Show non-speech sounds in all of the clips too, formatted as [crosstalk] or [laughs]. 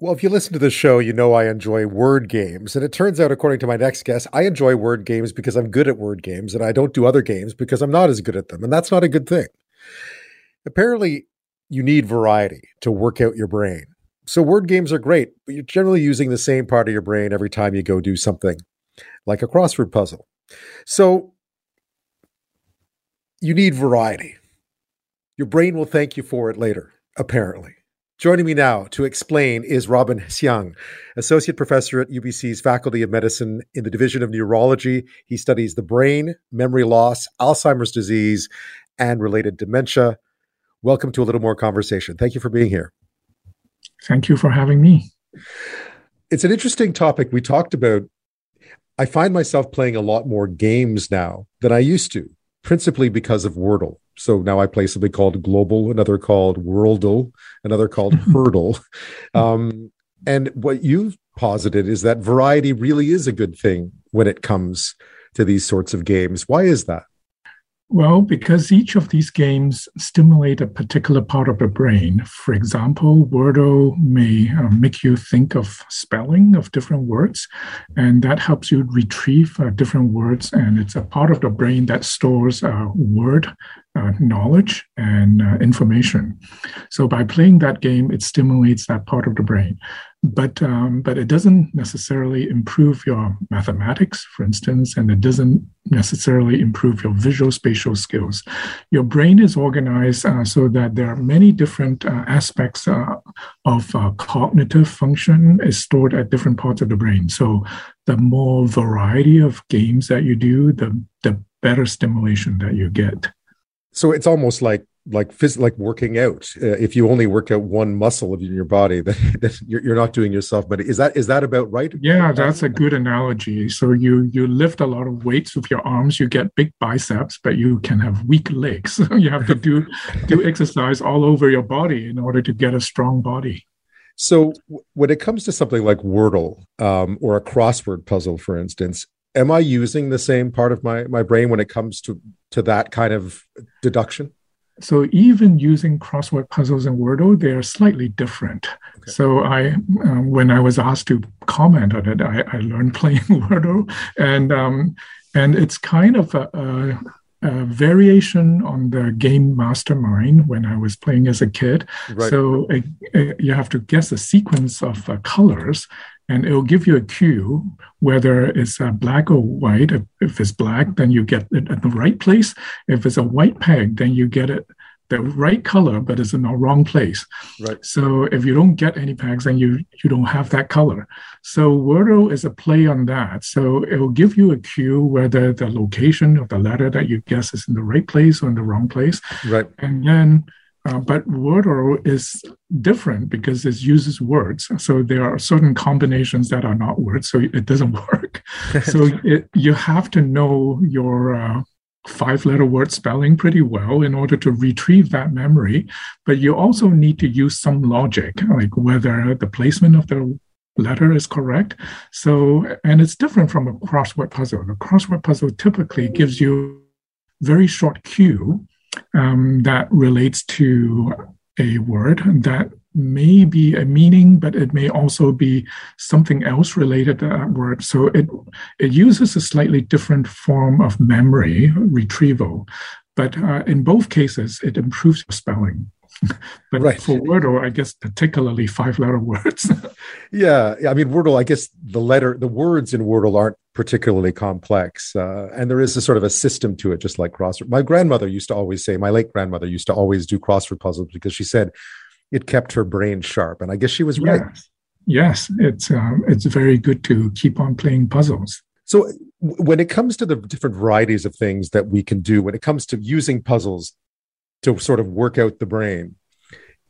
Well, if you listen to the show, you know I enjoy word games. And it turns out, according to my next guest, I enjoy word games because I'm good at word games, and I don't do other games because I'm not as good at them. And that's not a good thing. Apparently, you need variety to work out your brain. So, word games are great, but you're generally using the same part of your brain every time you go do something like a crossword puzzle. So, you need variety. Your brain will thank you for it later, apparently. Joining me now to explain is Robin Hsiung, Associate Professor at UBC's Faculty of Medicine in the Division of Neurology. He studies the brain, memory loss, Alzheimer's disease, and related dementia. Welcome to a little more conversation. Thank you for being here. Thank you for having me. It's an interesting topic. We talked about, I find myself playing a lot more games now than I used to, principally because of Wordle. So now I play something called Globle, another called Worldle, another called [laughs] Hurdle. Um, and what you've posited is that variety really is a good thing when it comes to these sorts of games. Why is that? Well, because each of these games stimulate a particular part of the brain. For example, Wordle may uh, make you think of spelling of different words, and that helps you retrieve uh, different words. And it's a part of the brain that stores uh, word uh, knowledge and uh, information. So by playing that game, it stimulates that part of the brain. But um, but it doesn't necessarily improve your mathematics, for instance, and it doesn't necessarily improve your visual spatial skills. Your brain is organized uh, so that there are many different uh, aspects uh, of uh, cognitive function is stored at different parts of the brain. So the more variety of games that you do, the the better stimulation that you get. So it's almost like like phys- like working out. Uh, if you only work out one muscle in your body, [laughs] then, then you're, you're, not doing yourself. But is that is that about right? Yeah, that's a good analogy. So you you lift a lot of weights with your arms, you get big biceps, but you can have weak legs. [laughs] you have to do do [laughs] exercise all over your body in order to get a strong body. So when it comes to something like Wordle um, or a crossword puzzle, for instance, am I using the same part of my my brain when it comes to to that kind of deduction? So even using crossword puzzles in Wordle, they are slightly different. Okay. So I, um, when I was asked to comment on it, I, I learned [laughs] playing Wordle, and um, and it's kind of a, a, a, variation on the game Mastermind when I was playing as a kid. Right. So you have to guess a sequence of uh, colors, and it'll give you a cue whether it's uh, black or white. If it's black, then you get it at the right place. If it's a white peg, then you get it the right color, but it's in the wrong place. Right. So if you don't get any pegs, then you you don't have that color. So Wordle is a play on that. So it will give you a cue whether the location of the letter that you guess is in the right place or in the wrong place. Right. And then uh, but Wordle is different because it uses words. So there are certain combinations that are not words, so it doesn't [laughs] work. [laughs] so it, you have to know your uh, five letter word spelling pretty well in order to retrieve that memory. But you also need to use some logic, like whether the placement of the letter is correct. So, and it's different from a crossword puzzle. A crossword puzzle typically gives you very short cue um, that relates to a word that may be a meaning, but it may also be something else related to that word. So it it uses a slightly different form of memory retrieval, but uh, in both cases, it improves your spelling. [laughs] but right. for Wordle, I guess particularly five-letter words. [laughs] yeah, I mean Wordle. I guess the letter, the words in Wordle aren't particularly complex, uh, and there is a sort of a system to it, just like crossword. My grandmother used to always say, my late grandmother used to always do crossword puzzles because she said it kept her brain sharp, and I guess she was right. Yes, yes it's um, it's very good to keep on playing puzzles. So when it comes to the different varieties of things that we can do, when it comes to using puzzles to sort of work out the brain.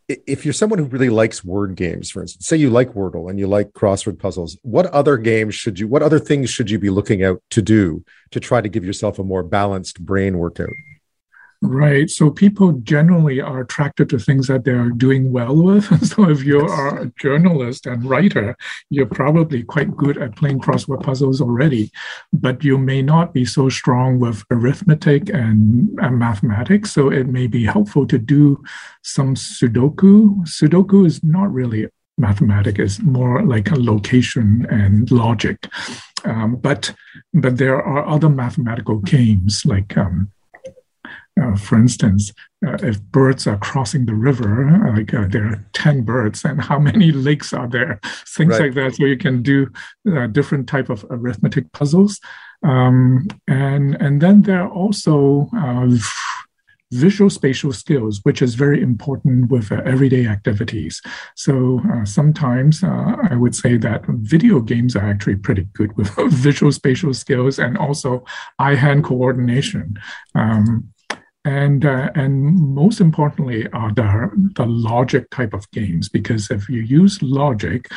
If you're someone who really likes word games, for instance, say you like Wordle and you like crossword puzzles, what other games should you, what other things should you be looking out to do to try to give yourself a more balanced brain workout? Right. So people generally are attracted to things that they're doing well with. [laughs] so if you are a journalist and writer, you're probably quite good at playing crossword puzzles already, but you may not be so strong with arithmetic and, and mathematics. So it may be helpful to do some Sudoku. Sudoku is not really mathematics is more like a location and logic. Um, but but there are other mathematical games like um, uh, for instance, uh, if birds are crossing the river, like uh, there are 10 birds, and how many [laughs] lakes are there? Things right. like that. So you can do uh, different type of arithmetic puzzles. Um, and, and then there are also uh, visual spatial skills, which is very important with uh, everyday activities. So uh, sometimes uh, I would say that video games are actually pretty good with [laughs] visual spatial skills and also eye hand coordination. Um, and uh, and most importantly are the the logic type of games because if you use logic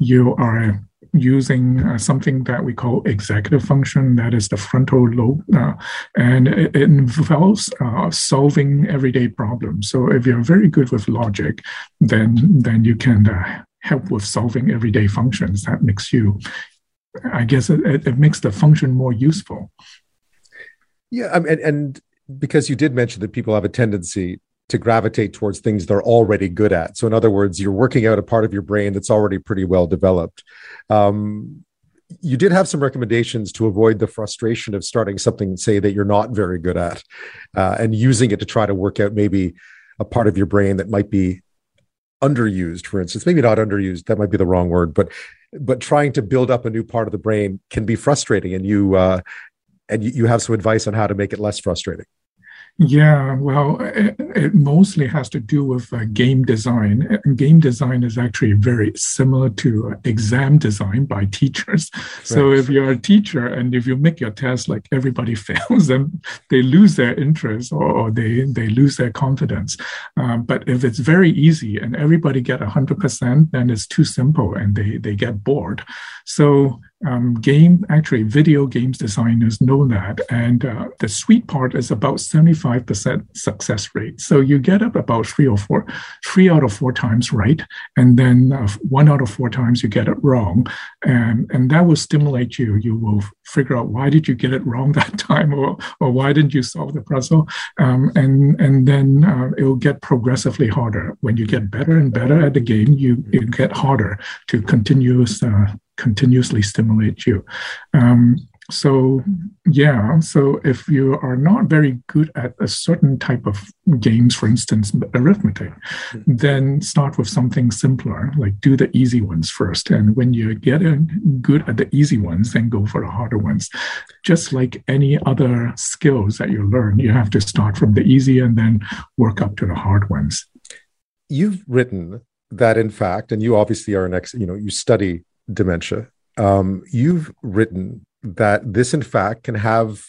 you are using uh, something that we call executive function that is the frontal lobe uh, and it, it involves uh, solving everyday problems. So if you're very good with logic then then you can uh, help with solving everyday functions that makes you i guess it, it makes the function more useful. Yeah I mean, and, and because you did mention that people have a tendency to gravitate towards things they're already good at. So, in other words, you're working out a part of your brain that's already pretty well developed. Um, you did have some recommendations to avoid the frustration of starting something, say, that you're not very good at, uh, and using it to try to work out maybe a part of your brain that might be underused, for instance. Maybe not underused, that might be the wrong word, but but trying to build up a new part of the brain can be frustrating and you uh, and you have some advice on how to make it less frustrating. Yeah, well, it, it, mostly has to do with uh, game design. game design is actually very similar to uh, exam design by teachers. Right. So if you're a teacher and if you make your test like everybody [laughs] fails, then they lose their interest or, or they they lose their confidence. Um, but if it's very easy and everybody get hundred percent, then it's too simple and they they get bored. So um, game actually video games designers know that and uh, the sweet part is about 75% success rate. So you get up about three or four three out of four times right and then uh, one out of four times you get it wrong. And and that will stimulate you. You will figure out why did you get it wrong [laughs] that time or or why didn't you solve the puzzle? Um, and and then uh, it will get progressively harder. When you get better and better at the game you you get harder to continuous uh, continuously stimulate you. Um, so yeah so if you are not very good at a certain type of games for instance arithmetic mm-hmm. then start with something simpler like do the easy ones first and when you get good at the easy ones then go for the harder ones just like any other skills that you learn you have to start from the easy and then work up to the hard ones you've written that in fact and you obviously are an ex you know you study dementia, um, you've written that this, in fact, can have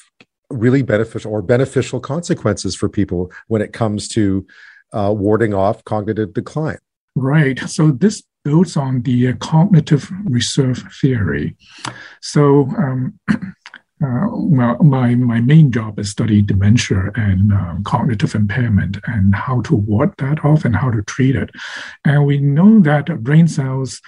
really beneficial or beneficial consequences for people when it comes to uh, warding off cognitive decline. Right. So this builds on the uh, cognitive reserve theory. So, um, [clears throat] uh, well, my, my main job is study dementia and um, cognitive impairment and how to ward that off and how to treat it. And we know that brain cells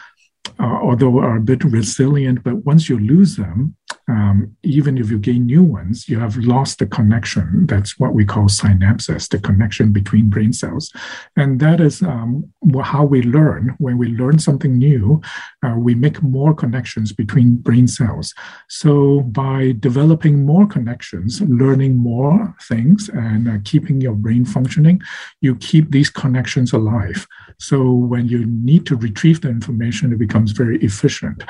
uh, although are a bit resilient, but once you lose them, um, even if you gain new ones, you have lost the connection. That's what we call synapses, the connection between brain cells. And that is um, how we learn. When we learn something new, uh, we make more connections between brain cells. So by developing more connections, learning more things, and uh, keeping your brain functioning, you keep these connections alive. So when you need to retrieve the information, it becomes very efficient.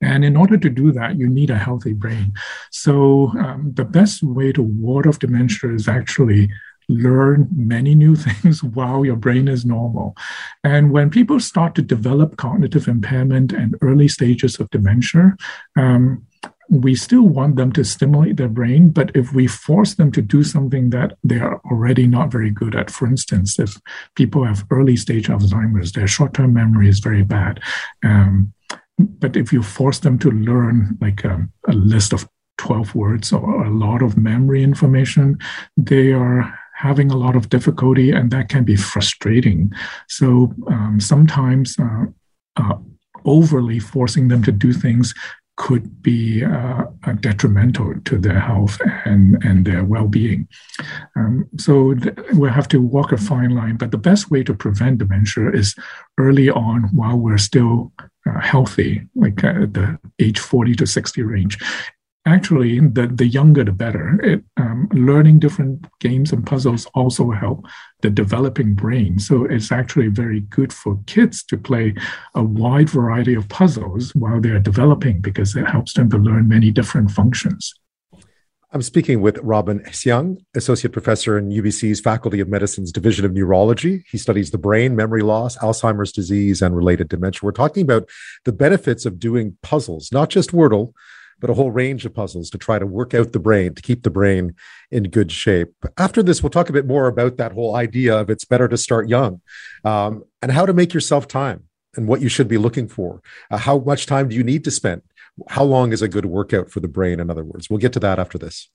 And in order to do that, you need a healthy brain. So um, the best way to ward off dementia is actually learn many new [laughs] things while your brain is normal. And when people start to develop cognitive impairment and early stages of dementia, um, we still want them to stimulate their brain, but if we force them to do something that they are already not very good at, for instance, if people have early stage Alzheimer's, their short term memory is very bad. Um, but if you force them to learn like a, a list of 12 words or a lot of memory information, they are having a lot of difficulty and that can be frustrating. So um, sometimes uh, uh, overly forcing them to do things could be uh, detrimental to their health and, and their well-being. Um, so th- we have to walk a fine line, but the best way to prevent dementia is early on while we're still uh, healthy, like uh, the age 40 to 60 range. Actually the, the younger the better. It, um, learning different games and puzzles also help the developing brain. So it's actually very good for kids to play a wide variety of puzzles while they're developing because it helps them to learn many different functions I'm speaking with Robin Hsiung, Associate Professor in UBC's Faculty of Medicine's Division of Neurology. He studies the brain, memory loss, Alzheimer's disease, and related dementia. We're talking about the benefits of doing puzzles, not just Wordle, but a whole range of puzzles to try to work out the brain, to keep the brain in good shape. After this, we'll talk a bit more about that whole idea of it's better to start young um, and how to make yourself time and what you should be looking for. Uh, how much time do you need to spend? How long is a good workout for the brain, in other words? We'll get to that after this.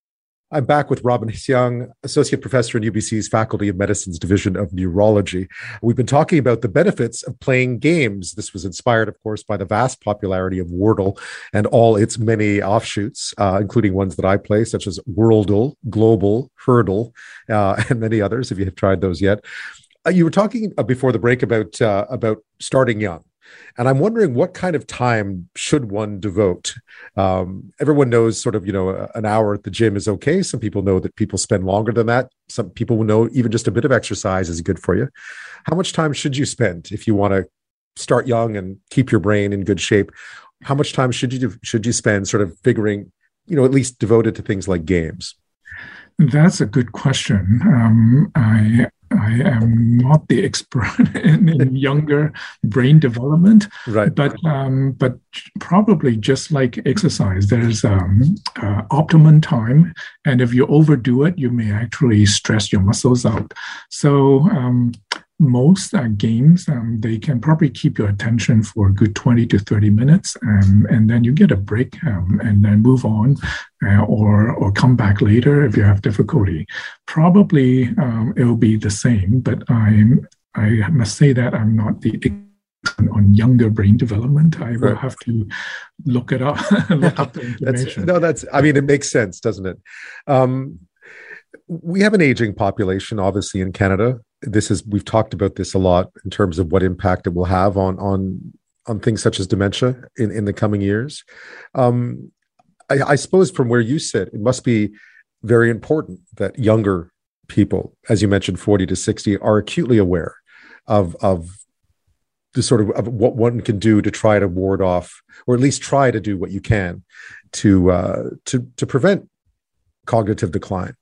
I'm back with Robin Hsiung, Associate Professor in UBC's Faculty of Medicine's Division of Neurology. We've been talking about the benefits of playing games. This was inspired, of course, by the vast popularity of Wordle and all its many offshoots, uh, including ones that I play, such as Worldle, Globle, Hurdle, uh, and many others, if you have tried those yet. Uh, you were talking uh, before the break about uh, about starting young and I'm wondering what kind of time should one devote? Um, everyone knows sort of, you know, an hour at the gym is okay. Some people know that people spend longer than that. Some people will know even just a bit of exercise is good for you. How much time should you spend if you want to start young and keep your brain in good shape? How much time should you should you spend sort of figuring, you know, at least devoted to things like games? That's a good question. Um, I I am not the expert [laughs] in, in [laughs] younger brain development, right? But um, but probably just like exercise, there's um, uh, optimum time, and if you overdo it, you may actually stress your muscles out. So um, most uh, games, um, they can probably keep your attention for a good 20 to 30 minutes, um, and then you get a break um, and then move on uh, or, or come back later if you have difficulty. Probably um, it'll be the same, but I'm, I must say that I'm not the expert on younger brain development. I will right. have to look it up. [laughs] look up the [laughs] information. That's, no, that's. I mean, it makes sense, doesn't it? Um, we have an aging population, obviously, in Canada this is we've talked about this a lot in terms of what impact it will have on on on things such as dementia in in the coming years. Um, I, I suppose from where you sit, it must be very important that younger people, as you mentioned, forty to sixty, are acutely aware of of the sort of, of what one can do to try to ward off, or at least try to do what you can to uh, to to prevent cognitive decline.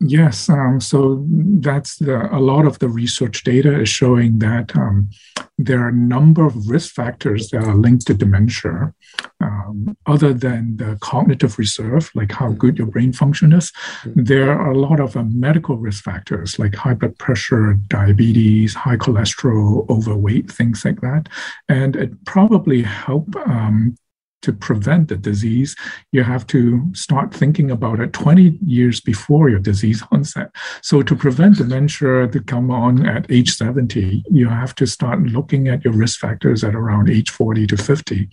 Yes, um, so that's the, a lot of the research data is showing that um, there are a number of risk factors that are linked to dementia, um, other than the cognitive reserve, like how good your brain function is. There are a lot of uh, medical risk factors like high blood pressure, diabetes, high cholesterol, overweight, things like that, and it probably help um, to prevent the disease, you have to start thinking about it 20 years before your disease [laughs] onset. So, to prevent dementia to come on at age 70, you have to start looking at your risk factors at around age 40 to 50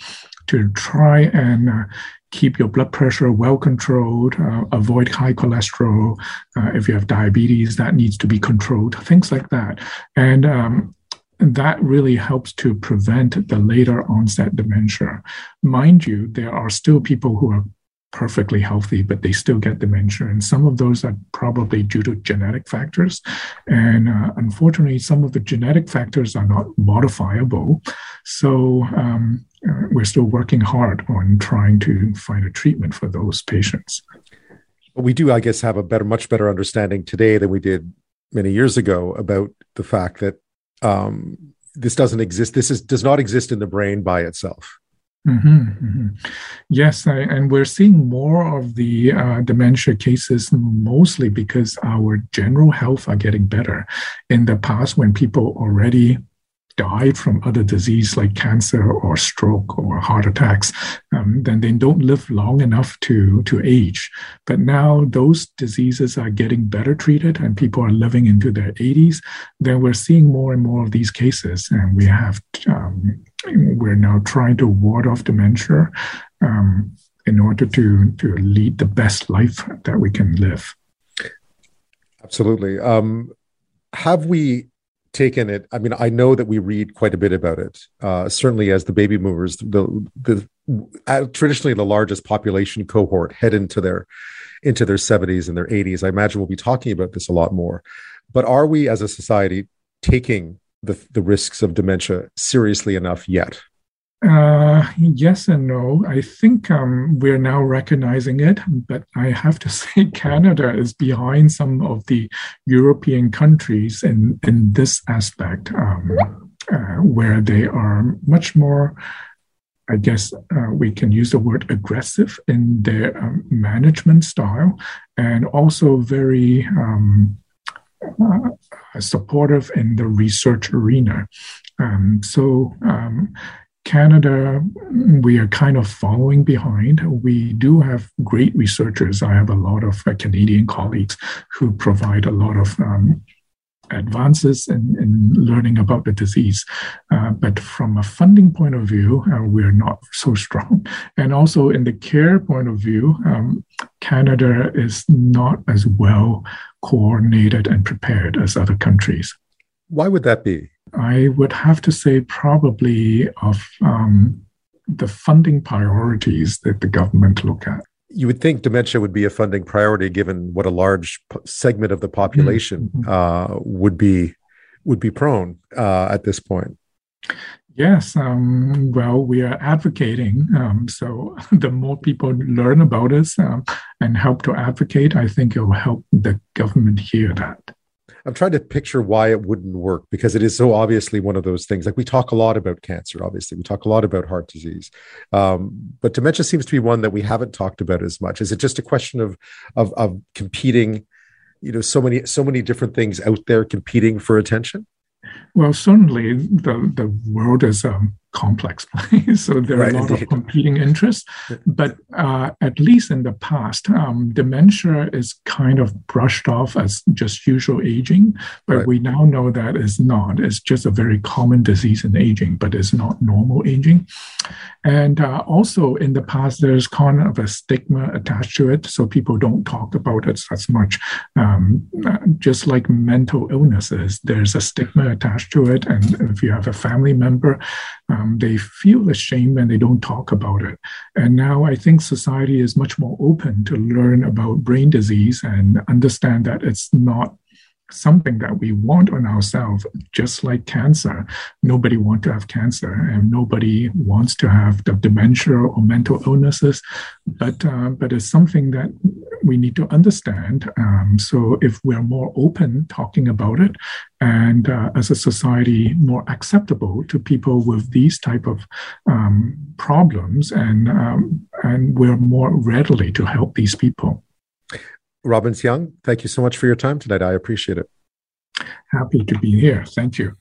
to try and uh, keep your blood pressure well controlled, uh, avoid high cholesterol. Uh, if you have diabetes, that needs to be controlled, things like that. And um, that really helps to prevent the later onset dementia. Mind you, there are still people who are perfectly healthy, but they still get dementia. And some of those are probably due to genetic factors. And uh, unfortunately, some of the genetic factors are not modifiable. So um, uh, we're still working hard on trying to find a treatment for those patients. But we do, I guess, have a better, much better understanding today than we did many years ago about the fact that um, this doesn't exist. This is does not exist in the brain by itself. Mm-hmm, mm-hmm. Yes, I, and we're seeing more of the uh, dementia cases mostly because our general health are getting better. In the past, when people already died from other disease like cancer or stroke or heart attacks, um, then they don't live long enough to, to age. But now those diseases are getting better treated and people are living into their 80s. Then we're seeing more and more of these cases. And we have um, we're now trying to ward off dementia um, in order to to lead the best life that we can live. Absolutely. Um, have we taken it? I mean, I know that we read quite a bit about it. Uh, certainly, as the baby boomers, the the uh, traditionally the largest population cohort head into their into their 70s and their 80s. I imagine we'll be talking about this a lot more. But are we, as a society, taking the the risks of dementia seriously enough yet? Uh, yes and no. I think um, we're now recognizing it, but I have to [laughs] say Canada is behind some of the European countries in, in this aspect, um, uh, where they are much more, I guess uh, we can use the word aggressive in their um, management style and also very um, uh, supportive in the research arena. Um, so, um, Canada, we are kind of following behind. We do have great researchers. I have a lot of uh, Canadian colleagues who provide a lot of um, advances in, in, learning about the disease. Uh, but from a funding point of view, uh, we're not so strong. And also in the care point of view, um, Canada is not as well coordinated and prepared as other countries. Why would that be? I would have to say probably of um, the funding priorities that the government look at. You would think dementia would be a funding priority, given what a large segment of the population mm-hmm. uh, would be would be prone uh, at this point. Yes, um, well, we are advocating. Um, so [laughs] the more people learn about us um, and help to advocate, I think it will help the government hear that. I'm trying to picture why it wouldn't work because it is so obviously one of those things. Like we talk a lot about cancer, obviously, we talk a lot about heart disease, um, but dementia seems to be one that we haven't talked about as much. Is it just a question of of, of competing? You know, so many so many different things out there competing for attention. Well, certainly the the world is um, complex place. [laughs] so there are right, a lot indeed. of competing interests. But uh, at least in the past, um, dementia is kind of brushed off as just usual aging. But right. we now know that it's not. It's just a very common disease in aging, but it's not normal aging. And uh, also in the past, there's kind of a stigma attached to it. So people don't talk about it as much. Um, just like mental illnesses, there's a stigma attached to it. And if you have a family member, um, they feel ashamed and they don't talk about it. And now I think society is much more open to learn about brain disease and understand that it's not something that we want on ourselves, just like cancer. Nobody wants to have cancer, and nobody wants to have the dementia or mental illnesses. But uh, but it's something that we need to understand. Um, so if we're more open talking about it, and uh, as a society more acceptable to people with these type of um, problems, and um, and we're more readily to help these people. Robin Hsiung, thank you so much for your time tonight. I appreciate it. Happy to be here. Thank you.